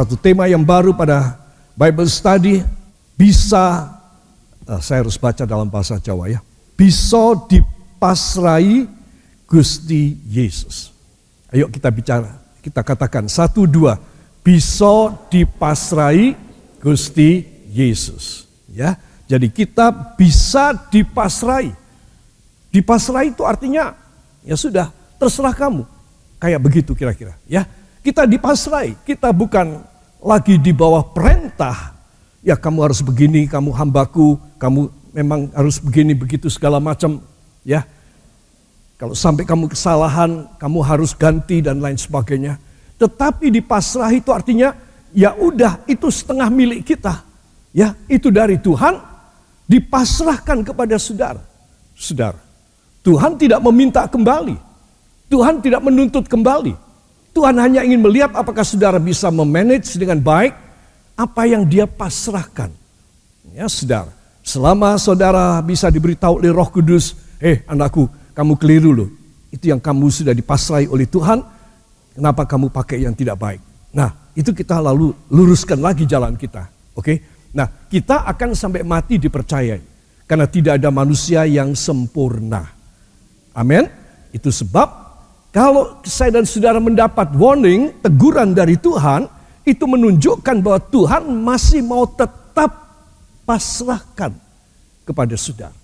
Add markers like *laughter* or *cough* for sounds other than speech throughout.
satu tema yang baru pada Bible Study bisa uh, saya harus baca dalam bahasa Jawa ya. Bisa dipasrai Gusti Yesus. Ayo kita bicara, kita katakan satu dua. Bisa dipasrai Gusti Yesus. Ya, jadi kita bisa dipasrai. Dipasrai itu artinya ya sudah terserah kamu. Kayak begitu kira-kira. Ya, kita dipasrai. Kita bukan lagi di bawah perintah. Ya kamu harus begini, kamu hambaku, kamu memang harus begini begitu segala macam. Ya, kalau sampai kamu kesalahan, kamu harus ganti dan lain sebagainya. Tetapi dipasrah itu artinya ya udah itu setengah milik kita. Ya, itu dari Tuhan dipasrahkan kepada saudara. Saudara, Tuhan tidak meminta kembali. Tuhan tidak menuntut kembali. Tuhan hanya ingin melihat apakah saudara bisa memanage dengan baik apa yang dia pasrahkan. Ya saudara, selama saudara bisa diberitahu oleh roh kudus, eh anakku kamu keliru loh. Itu yang kamu sudah dipasrai oleh Tuhan, kenapa kamu pakai yang tidak baik. Nah itu kita lalu luruskan lagi jalan kita. Oke, nah kita akan sampai mati dipercayai. Karena tidak ada manusia yang sempurna. Amin. Itu sebab kalau saya dan saudara mendapat warning, teguran dari Tuhan, itu menunjukkan bahwa Tuhan masih mau tetap pasrahkan kepada saudara.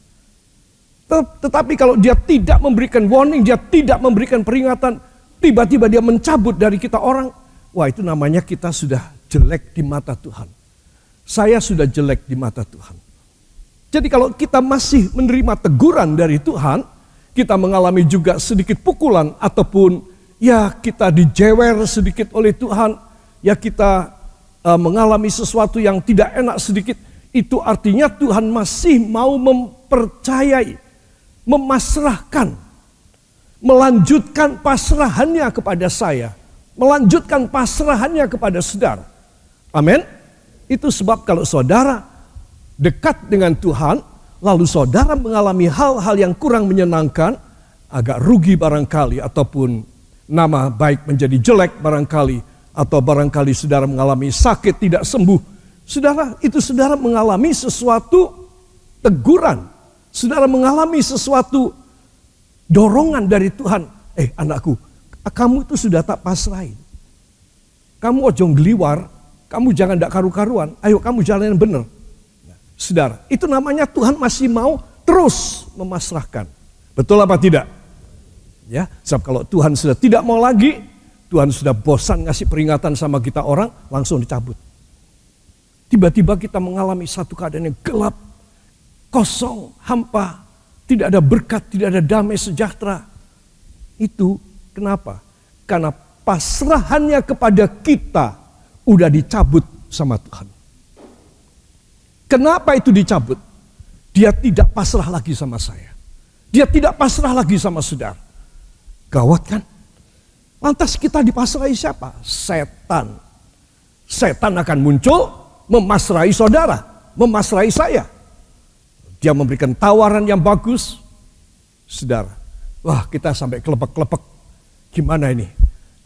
Tetapi kalau dia tidak memberikan warning, dia tidak memberikan peringatan, tiba-tiba dia mencabut dari kita orang, wah itu namanya kita sudah jelek di mata Tuhan. Saya sudah jelek di mata Tuhan. Jadi kalau kita masih menerima teguran dari Tuhan, kita mengalami juga sedikit pukulan ataupun ya kita dijewer sedikit oleh Tuhan, ya kita uh, mengalami sesuatu yang tidak enak sedikit, itu artinya Tuhan masih mau mempercayai, memasrahkan, melanjutkan pasrahannya kepada saya, melanjutkan pasrahannya kepada saudara. Amin. Itu sebab kalau saudara dekat dengan Tuhan, lalu saudara mengalami hal-hal yang kurang menyenangkan, agak rugi barangkali ataupun nama baik menjadi jelek barangkali atau barangkali saudara mengalami sakit tidak sembuh. Saudara, itu saudara mengalami sesuatu teguran. Saudara mengalami sesuatu dorongan dari Tuhan. Eh anakku, kamu itu sudah tak pasrahin. Kamu ojong geliwar, kamu jangan tak karu-karuan. Ayo kamu jalan yang benar. Saudara, itu namanya Tuhan masih mau terus memasrahkan. Betul apa tidak? Ya, sebab kalau Tuhan sudah tidak mau lagi, Tuhan sudah bosan ngasih peringatan sama kita orang, langsung dicabut. Tiba-tiba kita mengalami satu keadaan yang gelap, kosong, hampa, tidak ada berkat, tidak ada damai sejahtera. Itu kenapa? Karena pasrahannya kepada kita udah dicabut sama Tuhan. Kenapa itu dicabut? Dia tidak pasrah lagi sama saya. Dia tidak pasrah lagi sama saudara. Gawat kan? Lantas kita dipasrahi siapa? Setan. Setan akan muncul memasrahi saudara, memasrahi saya. Dia memberikan tawaran yang bagus. Saudara, wah kita sampai kelepek-kelepek. Gimana ini?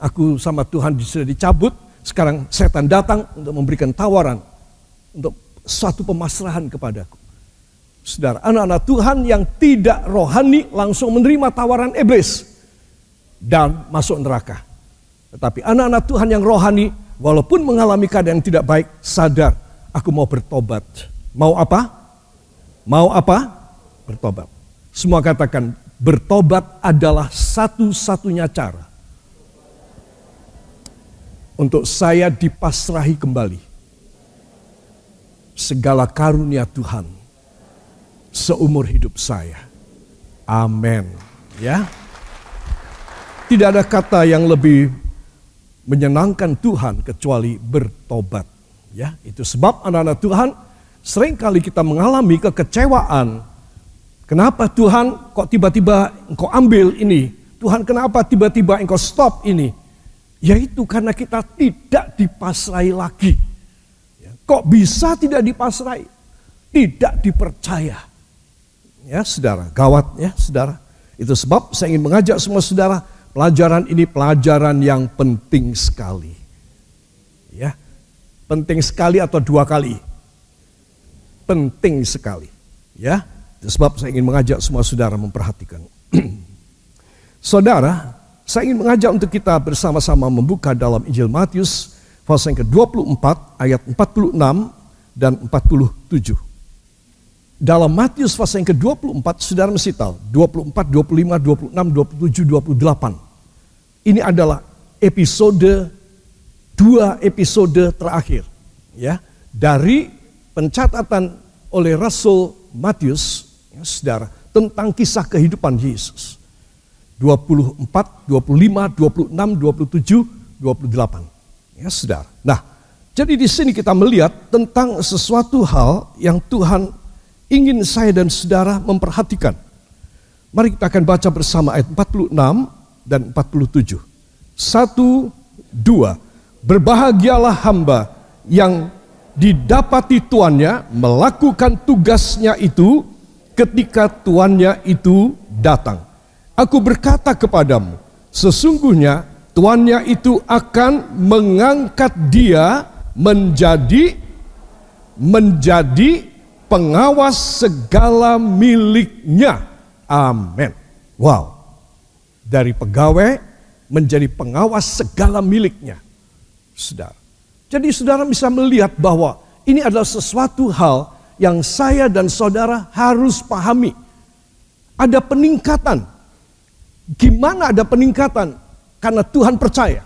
Aku sama Tuhan sudah dicabut, sekarang setan datang untuk memberikan tawaran. Untuk satu pemasrahan kepadaku. Saudara, anak-anak Tuhan yang tidak rohani langsung menerima tawaran iblis dan masuk neraka. Tetapi anak-anak Tuhan yang rohani walaupun mengalami keadaan yang tidak baik sadar aku mau bertobat. Mau apa? Mau apa? Bertobat. Semua katakan bertobat adalah satu-satunya cara untuk saya dipasrahi kembali segala karunia Tuhan seumur hidup saya. Amin. Ya. Tidak ada kata yang lebih menyenangkan Tuhan kecuali bertobat. Ya, itu sebab anak-anak Tuhan sering kali kita mengalami kekecewaan. Kenapa Tuhan kok tiba-tiba engkau ambil ini? Tuhan kenapa tiba-tiba engkau stop ini? Yaitu karena kita tidak dipasrai lagi Kok bisa tidak dipasrai? Tidak dipercaya. Ya saudara, gawat ya saudara. Itu sebab saya ingin mengajak semua saudara, pelajaran ini pelajaran yang penting sekali. Ya, Penting sekali atau dua kali? Penting sekali. Ya, sebab saya ingin mengajak semua saudara memperhatikan. *clears throat* saudara, saya ingin mengajak untuk kita bersama-sama membuka dalam Injil Matius pasal yang ke-24 ayat 46 dan 47. Dalam Matius pasal yang ke-24 saudara mesti tahu 24, 25, 26, 27, 28. Ini adalah episode dua episode terakhir ya dari pencatatan oleh Rasul Matius ya, saudara tentang kisah kehidupan Yesus 24, 25, 26, 27, 28 ya saudara. Nah, jadi di sini kita melihat tentang sesuatu hal yang Tuhan ingin saya dan saudara memperhatikan. Mari kita akan baca bersama ayat 46 dan 47. Satu, dua. Berbahagialah hamba yang didapati tuannya melakukan tugasnya itu ketika tuannya itu datang. Aku berkata kepadamu, sesungguhnya tuannya itu akan mengangkat dia menjadi menjadi pengawas segala miliknya. Amin. Wow. Dari pegawai menjadi pengawas segala miliknya saudara. Jadi saudara bisa melihat bahwa ini adalah sesuatu hal yang saya dan saudara harus pahami. Ada peningkatan. Gimana ada peningkatan? Karena Tuhan percaya.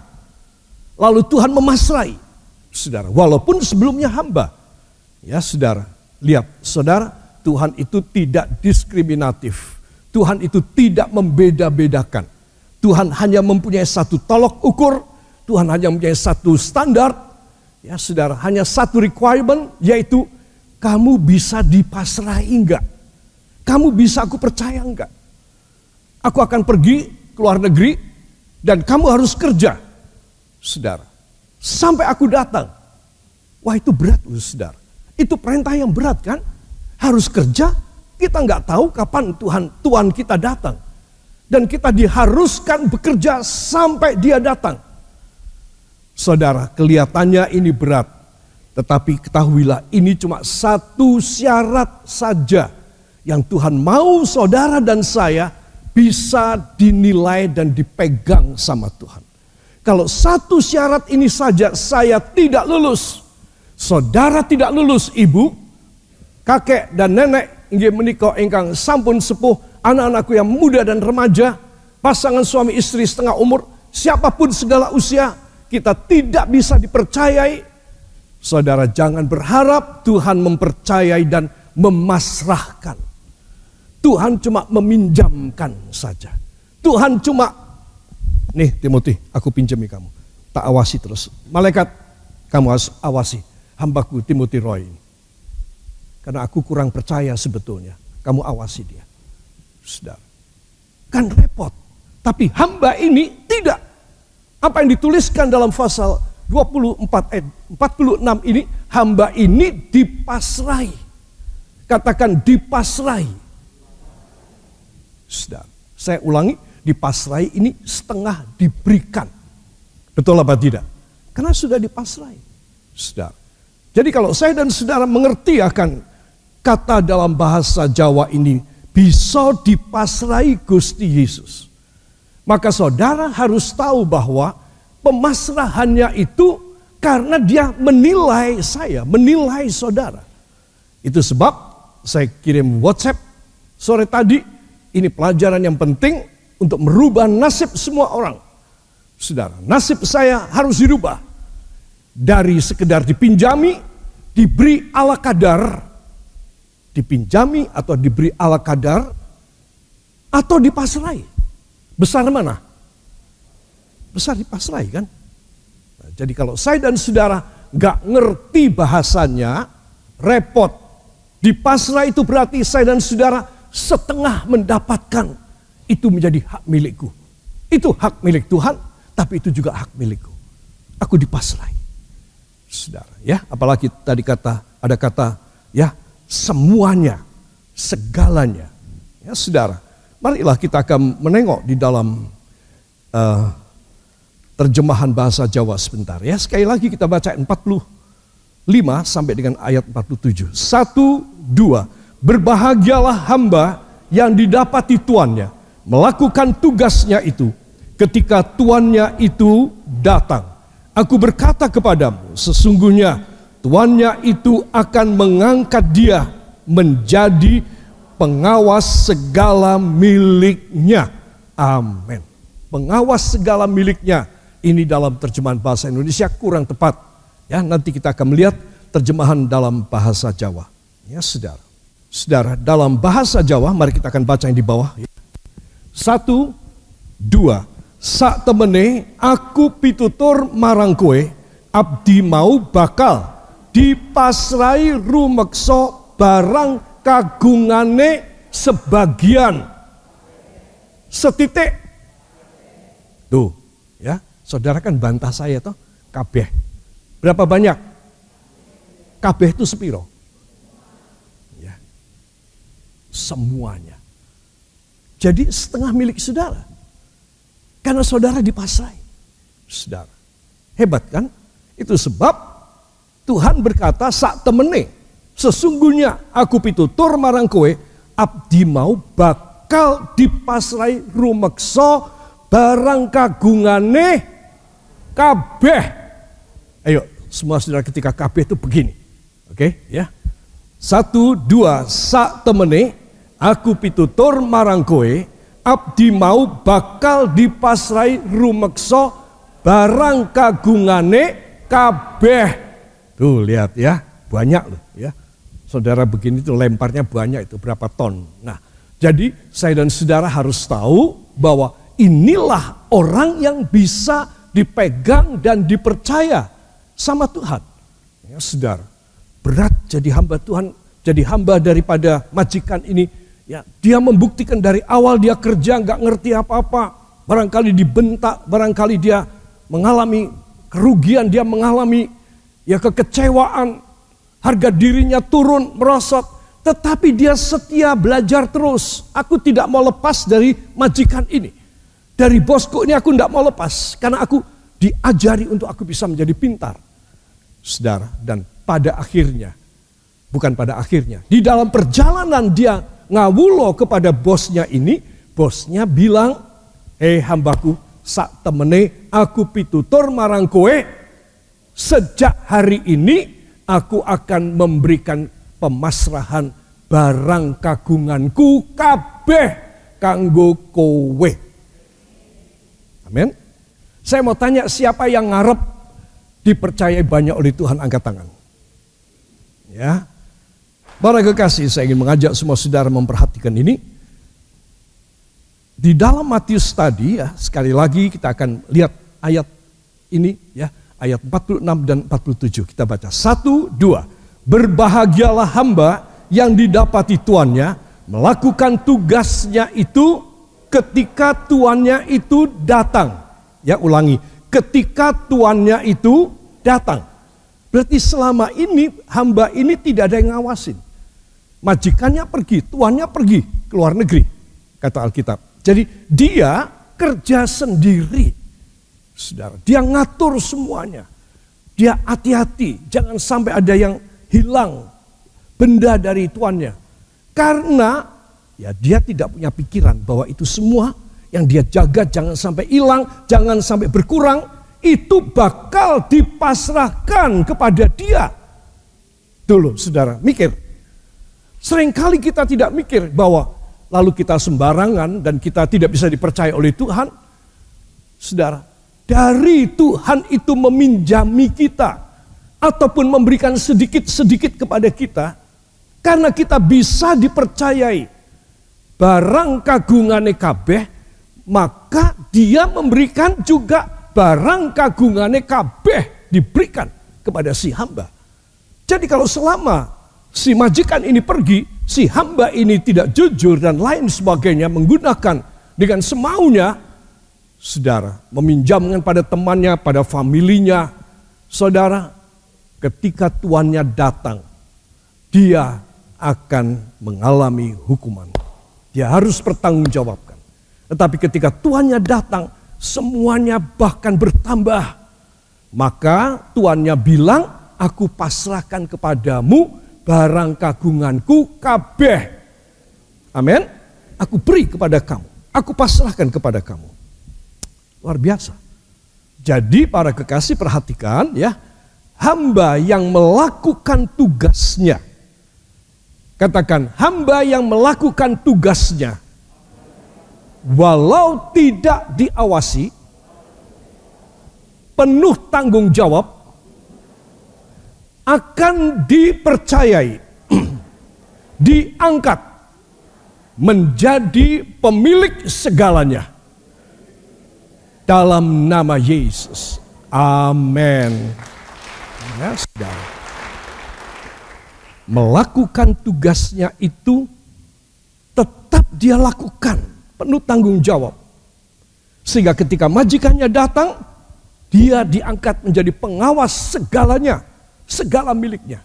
Lalu Tuhan memasrai. Saudara, walaupun sebelumnya hamba. Ya saudara, lihat saudara, Tuhan itu tidak diskriminatif. Tuhan itu tidak membeda-bedakan. Tuhan hanya mempunyai satu tolok ukur, Tuhan hanya mempunyai satu standar, ya saudara, hanya satu requirement, yaitu kamu bisa dipasrahi enggak? Kamu bisa aku percaya enggak? Aku akan pergi ke luar negeri dan kamu harus kerja, saudara. Sampai aku datang. Wah itu berat loh saudara. Itu perintah yang berat kan? Harus kerja, kita nggak tahu kapan Tuhan Tuhan kita datang. Dan kita diharuskan bekerja sampai dia datang. Saudara, kelihatannya ini berat. Tetapi ketahuilah ini cuma satu syarat saja yang Tuhan mau saudara dan saya bisa dinilai dan dipegang sama Tuhan. Kalau satu syarat ini saja saya tidak lulus, saudara tidak lulus, ibu, kakek dan nenek ingin menikah engkang sampun sepuh, anak-anakku yang muda dan remaja, pasangan suami istri setengah umur, siapa pun segala usia, kita tidak bisa dipercayai, saudara jangan berharap Tuhan mempercayai dan memasrahkan. Tuhan cuma meminjamkan saja. Tuhan cuma, nih Timothy, aku pinjami kamu. Tak awasi terus. Malaikat, kamu harus awasi hambaku Timothy Roy ini. Karena aku kurang percaya sebetulnya. Kamu awasi dia. Saudara. Kan repot. Tapi hamba ini tidak apa yang dituliskan dalam pasal 24 ayat 46 ini, hamba ini dipasrai. Katakan dipasrai. Sudah, saya ulangi, dipasrai ini setengah diberikan. Betul apa tidak? Karena sudah dipasrai. Sudah. Jadi kalau saya dan saudara mengerti akan kata dalam bahasa Jawa ini, bisa dipasrai Gusti Yesus maka saudara harus tahu bahwa pemasrahannya itu karena dia menilai saya, menilai saudara. Itu sebab saya kirim WhatsApp sore tadi, ini pelajaran yang penting untuk merubah nasib semua orang. Saudara, nasib saya harus dirubah. Dari sekedar dipinjami, diberi ala kadar, dipinjami atau diberi ala kadar, atau dipasrai. Besar mana? Besar di pasrai kan? Nah, jadi kalau saya dan saudara gak ngerti bahasanya, repot. Di pasrah itu berarti saya dan saudara setengah mendapatkan. Itu menjadi hak milikku. Itu hak milik Tuhan, tapi itu juga hak milikku. Aku dipasrai. Saudara, ya, apalagi tadi kata ada kata ya semuanya, segalanya. Ya, saudara. Marilah kita akan menengok di dalam uh, terjemahan bahasa Jawa sebentar. Ya sekali lagi kita baca 40 sampai dengan ayat 47. Satu, dua. Berbahagialah hamba yang didapati tuannya melakukan tugasnya itu ketika tuannya itu datang. Aku berkata kepadamu, sesungguhnya tuannya itu akan mengangkat dia menjadi pengawas segala miliknya. Amin. Pengawas segala miliknya. Ini dalam terjemahan bahasa Indonesia kurang tepat. Ya, nanti kita akan melihat terjemahan dalam bahasa Jawa. Ya, Saudara. Saudara, dalam bahasa Jawa, mari kita akan baca yang di bawah. Satu, dua. Sak temene aku pitutur marang kue, abdi mau bakal dipasrai rumekso barang kagungane sebagian. Setitik. Tuh, ya. Saudara kan bantah saya toh, kabeh. Berapa banyak? Kabeh itu sepiro semuanya. Jadi setengah milik saudara. Karena saudara dipasrai. Saudara. Hebat kan? Itu sebab Tuhan berkata saat temene. Sesungguhnya aku pitutur marang kowe. Abdi mau bakal dipasrai rumekso barang kagungane kabeh. Ayo semua saudara ketika kabeh itu begini. Oke okay, ya. Satu, dua, sak temene Aku pitutur marang kowe, abdi mau bakal dipasrai rumekso barang kagungane kabeh. Tuh lihat ya, banyak loh ya. Saudara begini tuh lemparnya banyak itu berapa ton. Nah, jadi saya dan saudara harus tahu bahwa inilah orang yang bisa dipegang dan dipercaya sama Tuhan. Ya, saudara, berat jadi hamba Tuhan, jadi hamba daripada majikan ini Ya, dia membuktikan dari awal dia kerja nggak ngerti apa-apa. Barangkali dibentak, barangkali dia mengalami kerugian, dia mengalami ya kekecewaan. Harga dirinya turun, merosot. Tetapi dia setia belajar terus. Aku tidak mau lepas dari majikan ini. Dari bosku ini aku tidak mau lepas. Karena aku diajari untuk aku bisa menjadi pintar. Saudara, dan pada akhirnya, bukan pada akhirnya, di dalam perjalanan dia ngawulo kepada bosnya ini, bosnya bilang, "Eh hambaku, sak temene aku pitutur marang kowe, sejak hari ini aku akan memberikan pemasrahan barang kagunganku kabeh kanggo kowe." Amin. Saya mau tanya siapa yang ngarep dipercayai banyak oleh Tuhan angkat tangan. Ya, Para kekasih, saya ingin mengajak semua saudara memperhatikan ini. Di dalam Matius tadi ya, sekali lagi kita akan lihat ayat ini ya, ayat 46 dan 47. Kita baca. Satu, dua. Berbahagialah hamba yang didapati tuannya melakukan tugasnya itu ketika tuannya itu datang. Ya, ulangi. Ketika tuannya itu datang. Berarti selama ini hamba ini tidak ada yang ngawasin. Majikannya pergi, tuannya pergi ke luar negeri, kata Alkitab. Jadi dia kerja sendiri. Saudara, dia ngatur semuanya. Dia hati-hati, jangan sampai ada yang hilang benda dari tuannya. Karena ya dia tidak punya pikiran bahwa itu semua yang dia jaga jangan sampai hilang, jangan sampai berkurang, itu bakal dipasrahkan kepada dia. Dulu saudara, mikir. Seringkali kita tidak mikir bahwa lalu kita sembarangan dan kita tidak bisa dipercaya oleh Tuhan. Saudara, dari Tuhan itu meminjami kita ataupun memberikan sedikit-sedikit kepada kita karena kita bisa dipercayai barang kagungan kabeh maka dia memberikan juga barang kagungannya kabeh diberikan kepada si hamba. Jadi kalau selama si majikan ini pergi, si hamba ini tidak jujur dan lain sebagainya menggunakan dengan semaunya, saudara, meminjamkan pada temannya, pada familinya, saudara, ketika tuannya datang, dia akan mengalami hukuman. Dia harus bertanggungjawabkan. Tetapi ketika tuannya datang, semuanya bahkan bertambah. Maka tuannya bilang, aku pasrahkan kepadamu barang kagunganku kabeh. Amin. Aku beri kepada kamu. Aku pasrahkan kepada kamu. Luar biasa. Jadi para kekasih perhatikan ya, hamba yang melakukan tugasnya. Katakan, hamba yang melakukan tugasnya. Walau tidak diawasi, penuh tanggung jawab, akan dipercayai, *clears throat* diangkat menjadi pemilik segalanya. Dalam nama Yesus. Amin. Ya. Melakukan tugasnya itu tetap dia lakukan, penuh tanggung jawab. Sehingga ketika majikannya datang, dia diangkat menjadi pengawas segalanya, segala miliknya.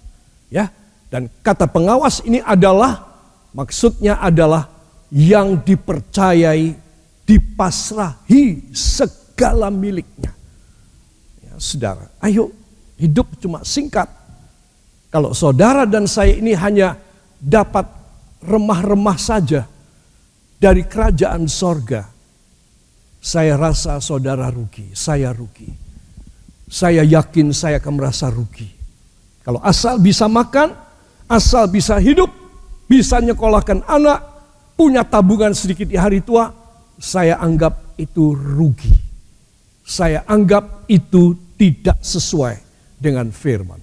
Ya. Dan kata pengawas ini adalah maksudnya adalah yang dipercayai, dipasrahi segala miliknya. Ya, saudara, ayo hidup cuma singkat. Kalau saudara dan saya ini hanya dapat remah-remah saja dari kerajaan sorga, saya rasa saudara rugi, saya rugi. Saya yakin saya akan merasa rugi. Kalau asal bisa makan, asal bisa hidup, bisa nyekolahkan anak, punya tabungan sedikit di hari tua, saya anggap itu rugi. Saya anggap itu tidak sesuai dengan firman.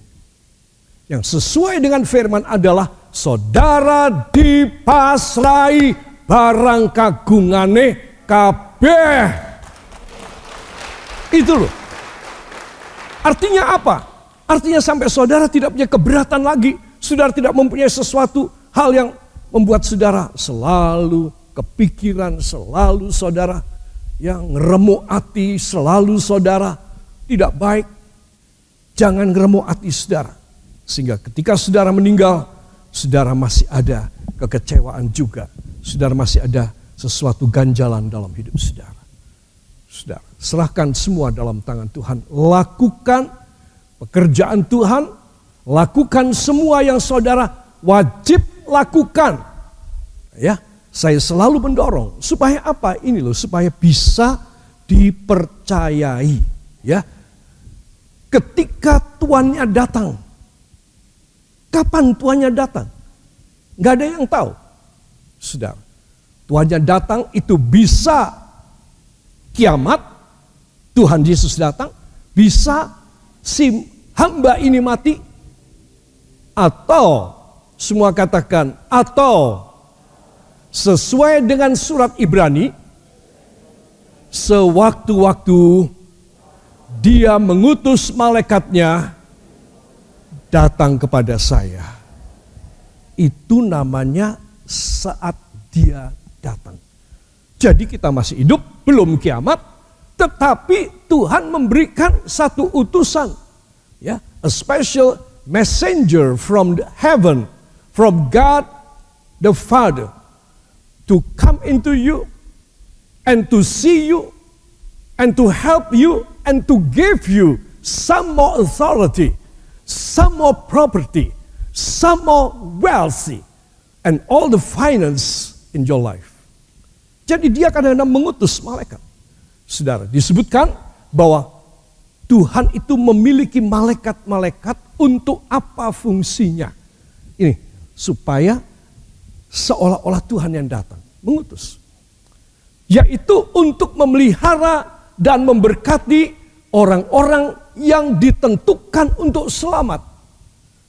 Yang sesuai dengan firman adalah saudara dipasrai barang kagungane kabeh. Itu loh. Artinya apa? Artinya sampai saudara tidak punya keberatan lagi. Saudara tidak mempunyai sesuatu hal yang membuat saudara selalu kepikiran, selalu saudara yang remuk hati, selalu saudara tidak baik Jangan ngeremuk hati saudara. Sehingga ketika saudara meninggal, saudara masih ada kekecewaan juga. Saudara masih ada sesuatu ganjalan dalam hidup saudara. Saudara, serahkan semua dalam tangan Tuhan. Lakukan pekerjaan Tuhan. Lakukan semua yang saudara wajib lakukan. Ya, saya selalu mendorong supaya apa? Ini loh, supaya bisa dipercayai. Ya, ketika tuannya datang. Kapan tuannya datang? Gak ada yang tahu. Sudah. Tuannya datang itu bisa kiamat. Tuhan Yesus datang. Bisa si hamba ini mati. Atau semua katakan atau sesuai dengan surat Ibrani sewaktu-waktu dia mengutus malaikatnya datang kepada saya. Itu namanya saat dia datang. Jadi kita masih hidup, belum kiamat, tetapi Tuhan memberikan satu utusan. Ya, a special messenger from heaven, from God the Father to come into you and to see you and to help you and to give you some more authority, some more property, some more wealthy, and all the finance in your life. Jadi dia kadang-kadang mengutus malaikat. Saudara, disebutkan bahwa Tuhan itu memiliki malaikat-malaikat untuk apa fungsinya? Ini, supaya seolah-olah Tuhan yang datang, mengutus. Yaitu untuk memelihara dan memberkati orang-orang yang ditentukan untuk selamat.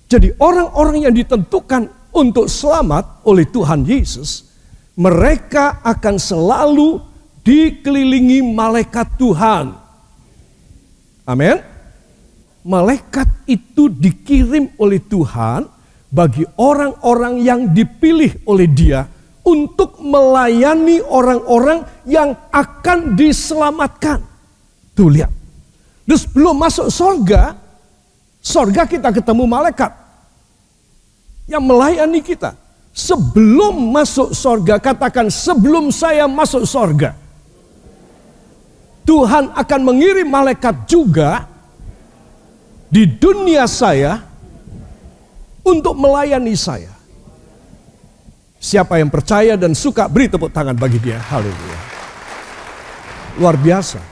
Jadi orang-orang yang ditentukan untuk selamat oleh Tuhan Yesus, mereka akan selalu dikelilingi malaikat Tuhan. Amin. Malaikat itu dikirim oleh Tuhan bagi orang-orang yang dipilih oleh Dia untuk melayani orang-orang yang akan diselamatkan. Tuh lihat. Terus belum masuk sorga, sorga kita ketemu malaikat yang melayani kita. Sebelum masuk sorga, katakan sebelum saya masuk sorga. Tuhan akan mengirim malaikat juga di dunia saya untuk melayani saya. Siapa yang percaya dan suka beri tepuk tangan bagi dia. Haleluya. Luar biasa.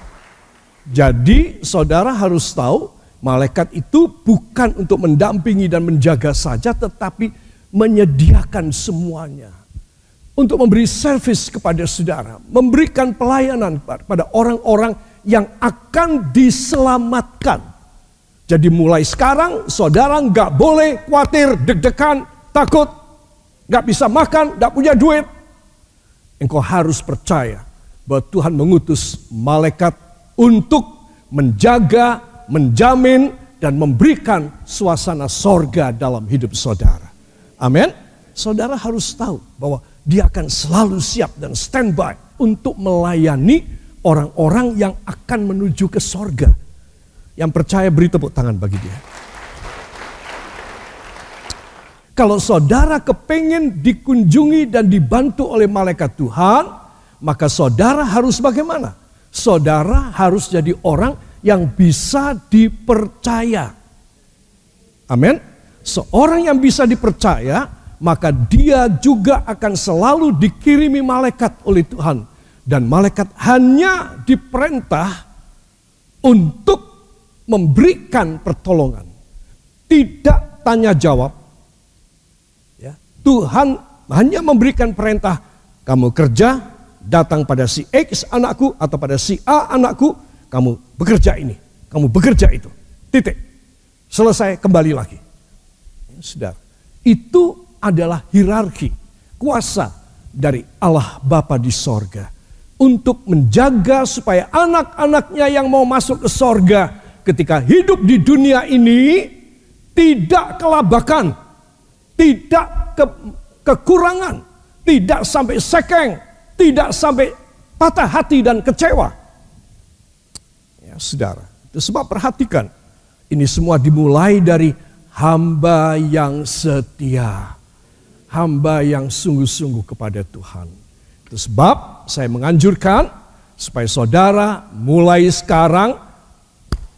Jadi saudara harus tahu malaikat itu bukan untuk mendampingi dan menjaga saja tetapi menyediakan semuanya. Untuk memberi servis kepada saudara, memberikan pelayanan kepada orang-orang yang akan diselamatkan. Jadi mulai sekarang saudara nggak boleh khawatir, deg-degan, takut, nggak bisa makan, nggak punya duit. Engkau harus percaya bahwa Tuhan mengutus malaikat untuk menjaga, menjamin, dan memberikan suasana sorga dalam hidup saudara. Amin. Saudara harus tahu bahwa dia akan selalu siap dan standby untuk melayani orang-orang yang akan menuju ke sorga. Yang percaya beri tepuk tangan bagi dia. Kalau saudara kepengen dikunjungi dan dibantu oleh malaikat Tuhan, maka saudara harus bagaimana? Saudara harus jadi orang yang bisa dipercaya. Amin. Seorang yang bisa dipercaya, maka dia juga akan selalu dikirimi malaikat oleh Tuhan. Dan malaikat hanya diperintah untuk memberikan pertolongan. Tidak tanya jawab, Tuhan hanya memberikan perintah, kamu kerja, datang pada si X anakku atau pada si A anakku, kamu bekerja ini, kamu bekerja itu. Titik. Selesai kembali lagi. Ya, sudah. Itu adalah hierarki kuasa dari Allah Bapa di sorga. Untuk menjaga supaya anak-anaknya yang mau masuk ke sorga ketika hidup di dunia ini tidak kelabakan, tidak ke, kekurangan, tidak sampai sekeng, tidak sampai patah hati dan kecewa. Ya, saudara, itu sebab perhatikan, ini semua dimulai dari hamba yang setia, hamba yang sungguh-sungguh kepada Tuhan. Itu sebab saya menganjurkan supaya saudara mulai sekarang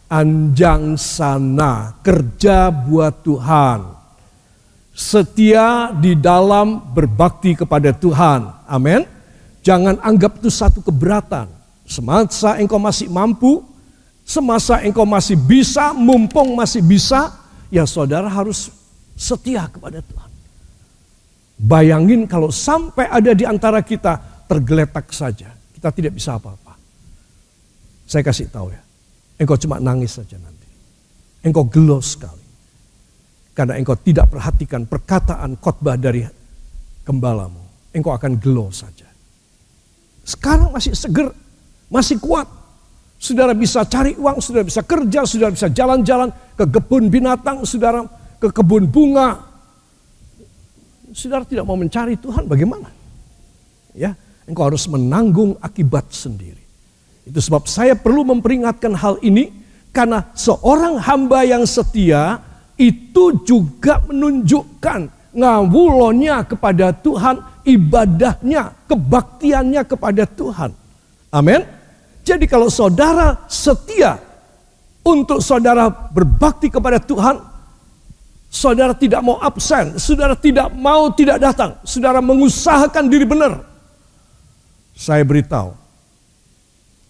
anjang sana kerja buat Tuhan setia di dalam berbakti kepada Tuhan. Amin. Jangan anggap itu satu keberatan. Semasa engkau masih mampu, semasa engkau masih bisa, mumpung masih bisa, ya saudara harus setia kepada Tuhan. Bayangin kalau sampai ada di antara kita tergeletak saja, kita tidak bisa apa-apa. Saya kasih tahu ya, engkau cuma nangis saja nanti. Engkau gelo sekali. Karena engkau tidak perhatikan perkataan khotbah dari gembalamu. Engkau akan gelo saja. Sekarang masih seger, masih kuat. Saudara bisa cari uang, saudara bisa kerja, saudara bisa jalan-jalan ke kebun binatang, saudara ke kebun bunga. Saudara tidak mau mencari Tuhan, bagaimana? Ya, engkau harus menanggung akibat sendiri. Itu sebab saya perlu memperingatkan hal ini karena seorang hamba yang setia itu juga menunjukkan ngawulonya kepada Tuhan, ibadahnya, kebaktiannya kepada Tuhan. Amin. Jadi kalau saudara setia untuk saudara berbakti kepada Tuhan, saudara tidak mau absen, saudara tidak mau tidak datang, saudara mengusahakan diri benar. Saya beritahu,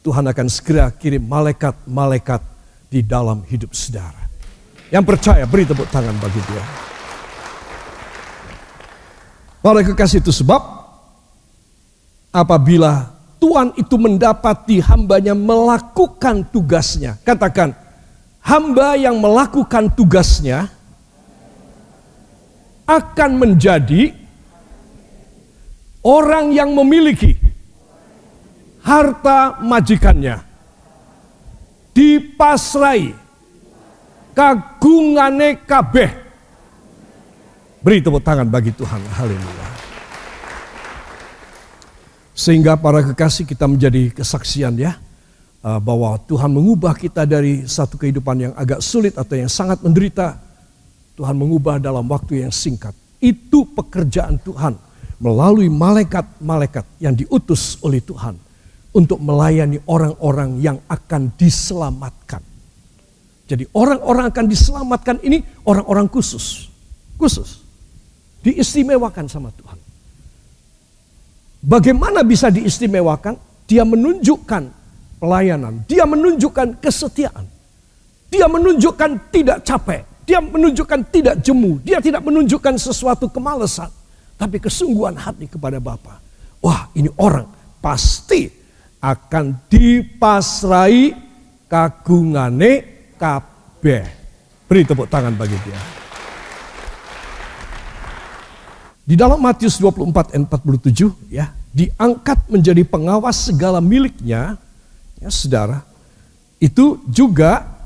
Tuhan akan segera kirim malaikat-malaikat di dalam hidup saudara. Yang percaya beri tepuk tangan bagi dia. Para kekasih itu sebab apabila Tuhan itu mendapati hambanya melakukan tugasnya. Katakan, hamba yang melakukan tugasnya akan menjadi orang yang memiliki harta majikannya. Dipasrai kagungane kabeh. Beri tepuk tangan bagi Tuhan. Haleluya. Sehingga para kekasih kita menjadi kesaksian ya. Uh, bahwa Tuhan mengubah kita dari satu kehidupan yang agak sulit atau yang sangat menderita. Tuhan mengubah dalam waktu yang singkat. Itu pekerjaan Tuhan melalui malaikat-malaikat yang diutus oleh Tuhan untuk melayani orang-orang yang akan diselamatkan. Jadi orang-orang akan diselamatkan ini orang-orang khusus. Khusus. Diistimewakan sama Tuhan. Bagaimana bisa diistimewakan? Dia menunjukkan pelayanan. Dia menunjukkan kesetiaan. Dia menunjukkan tidak capek. Dia menunjukkan tidak jemu. Dia tidak menunjukkan sesuatu kemalasan. Tapi kesungguhan hati kepada Bapa. Wah ini orang pasti akan dipasrai kagungane kabeh. Beri tepuk tangan bagi dia. Di dalam Matius 24 ayat 47 ya, diangkat menjadi pengawas segala miliknya, ya saudara. Itu juga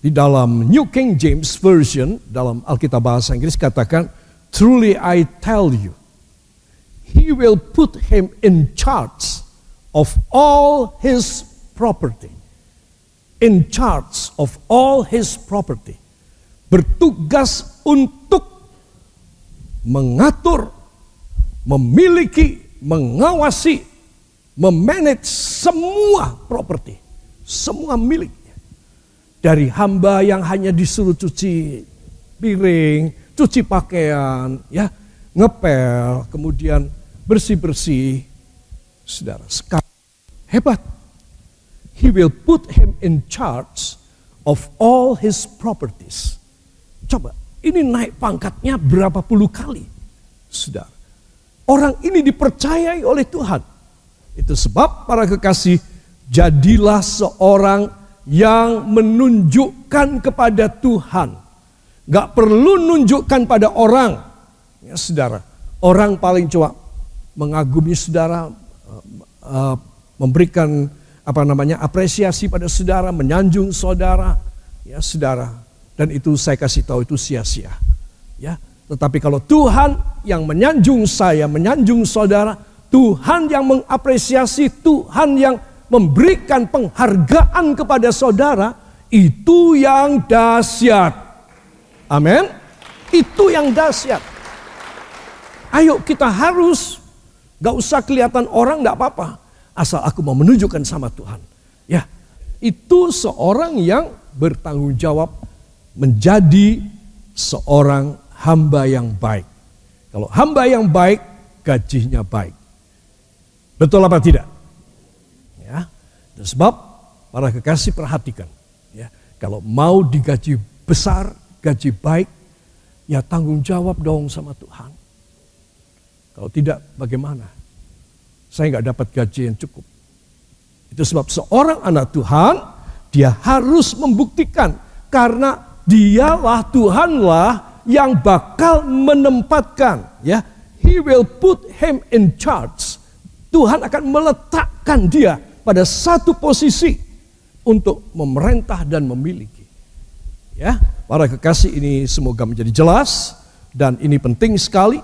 di dalam New King James Version, dalam Alkitab bahasa Inggris katakan, Truly I tell you, he will put him in charge of all his property in charge of all his property. Bertugas untuk mengatur, memiliki, mengawasi, memanage semua properti, semua miliknya. Dari hamba yang hanya disuruh cuci piring, cuci pakaian, ya, ngepel, kemudian bersih-bersih. Saudara, sekarang hebat he will put him in charge of all his properties. Coba, ini naik pangkatnya berapa puluh kali. Saudara, orang ini dipercayai oleh Tuhan. Itu sebab para kekasih, jadilah seorang yang menunjukkan kepada Tuhan. Gak perlu nunjukkan pada orang. Ya saudara, orang paling coba mengagumi saudara, uh, memberikan apa namanya apresiasi pada saudara, menyanjung saudara, ya saudara. Dan itu saya kasih tahu itu sia-sia. Ya, tetapi kalau Tuhan yang menyanjung saya, menyanjung saudara, Tuhan yang mengapresiasi, Tuhan yang memberikan penghargaan kepada saudara, itu yang dahsyat. Amin. Itu yang dahsyat. Ayo kita harus gak usah kelihatan orang gak apa-apa asal aku mau menunjukkan sama Tuhan. Ya, itu seorang yang bertanggung jawab menjadi seorang hamba yang baik. Kalau hamba yang baik, gajinya baik. Betul apa tidak? Ya, sebab para kekasih perhatikan. Ya, kalau mau digaji besar, gaji baik, ya tanggung jawab dong sama Tuhan. Kalau tidak, bagaimana? saya nggak dapat gaji yang cukup. Itu sebab seorang anak Tuhan, dia harus membuktikan karena dialah Tuhanlah yang bakal menempatkan ya he will put him in charge Tuhan akan meletakkan dia pada satu posisi untuk memerintah dan memiliki ya para kekasih ini semoga menjadi jelas dan ini penting sekali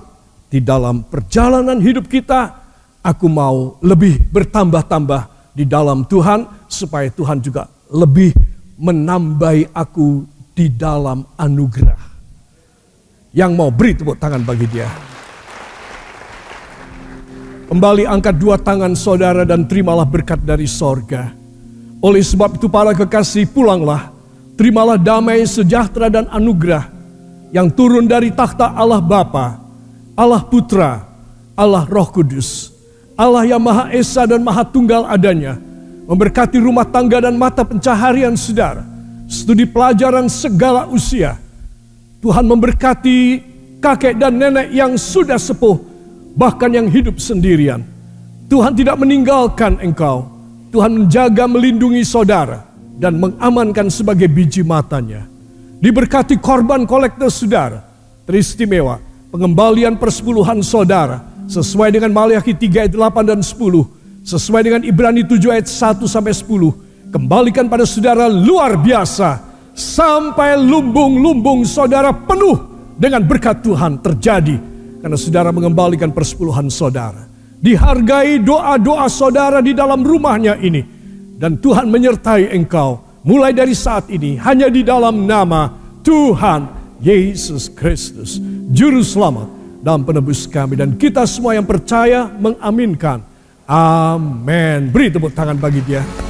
di dalam perjalanan hidup kita Aku mau lebih bertambah-tambah di dalam Tuhan supaya Tuhan juga lebih menambahi aku di dalam anugerah. Yang mau beri tepuk tangan bagi dia. Kembali angkat dua tangan saudara dan terimalah berkat dari sorga. Oleh sebab itu para kekasih pulanglah. Terimalah damai, sejahtera dan anugerah yang turun dari takhta Allah Bapa, Allah Putra, Allah Roh Kudus Allah yang Maha Esa dan Maha Tunggal adanya, memberkati rumah tangga dan mata pencaharian saudara, studi pelajaran segala usia. Tuhan memberkati kakek dan nenek yang sudah sepuh, bahkan yang hidup sendirian. Tuhan tidak meninggalkan engkau. Tuhan menjaga melindungi saudara dan mengamankan sebagai biji matanya. Diberkati korban kolektor saudara, teristimewa, pengembalian persepuluhan saudara, Sesuai dengan Maliaki 3 ayat 8 dan 10. Sesuai dengan Ibrani 7 ayat 1 sampai 10. Kembalikan pada saudara luar biasa. Sampai lumbung-lumbung saudara penuh dengan berkat Tuhan terjadi. Karena saudara mengembalikan persepuluhan saudara. Dihargai doa-doa saudara di dalam rumahnya ini. Dan Tuhan menyertai engkau mulai dari saat ini hanya di dalam nama Tuhan Yesus Kristus. Juru selamat dalam penebus kami. Dan kita semua yang percaya mengaminkan. Amin. Beri tepuk tangan bagi dia.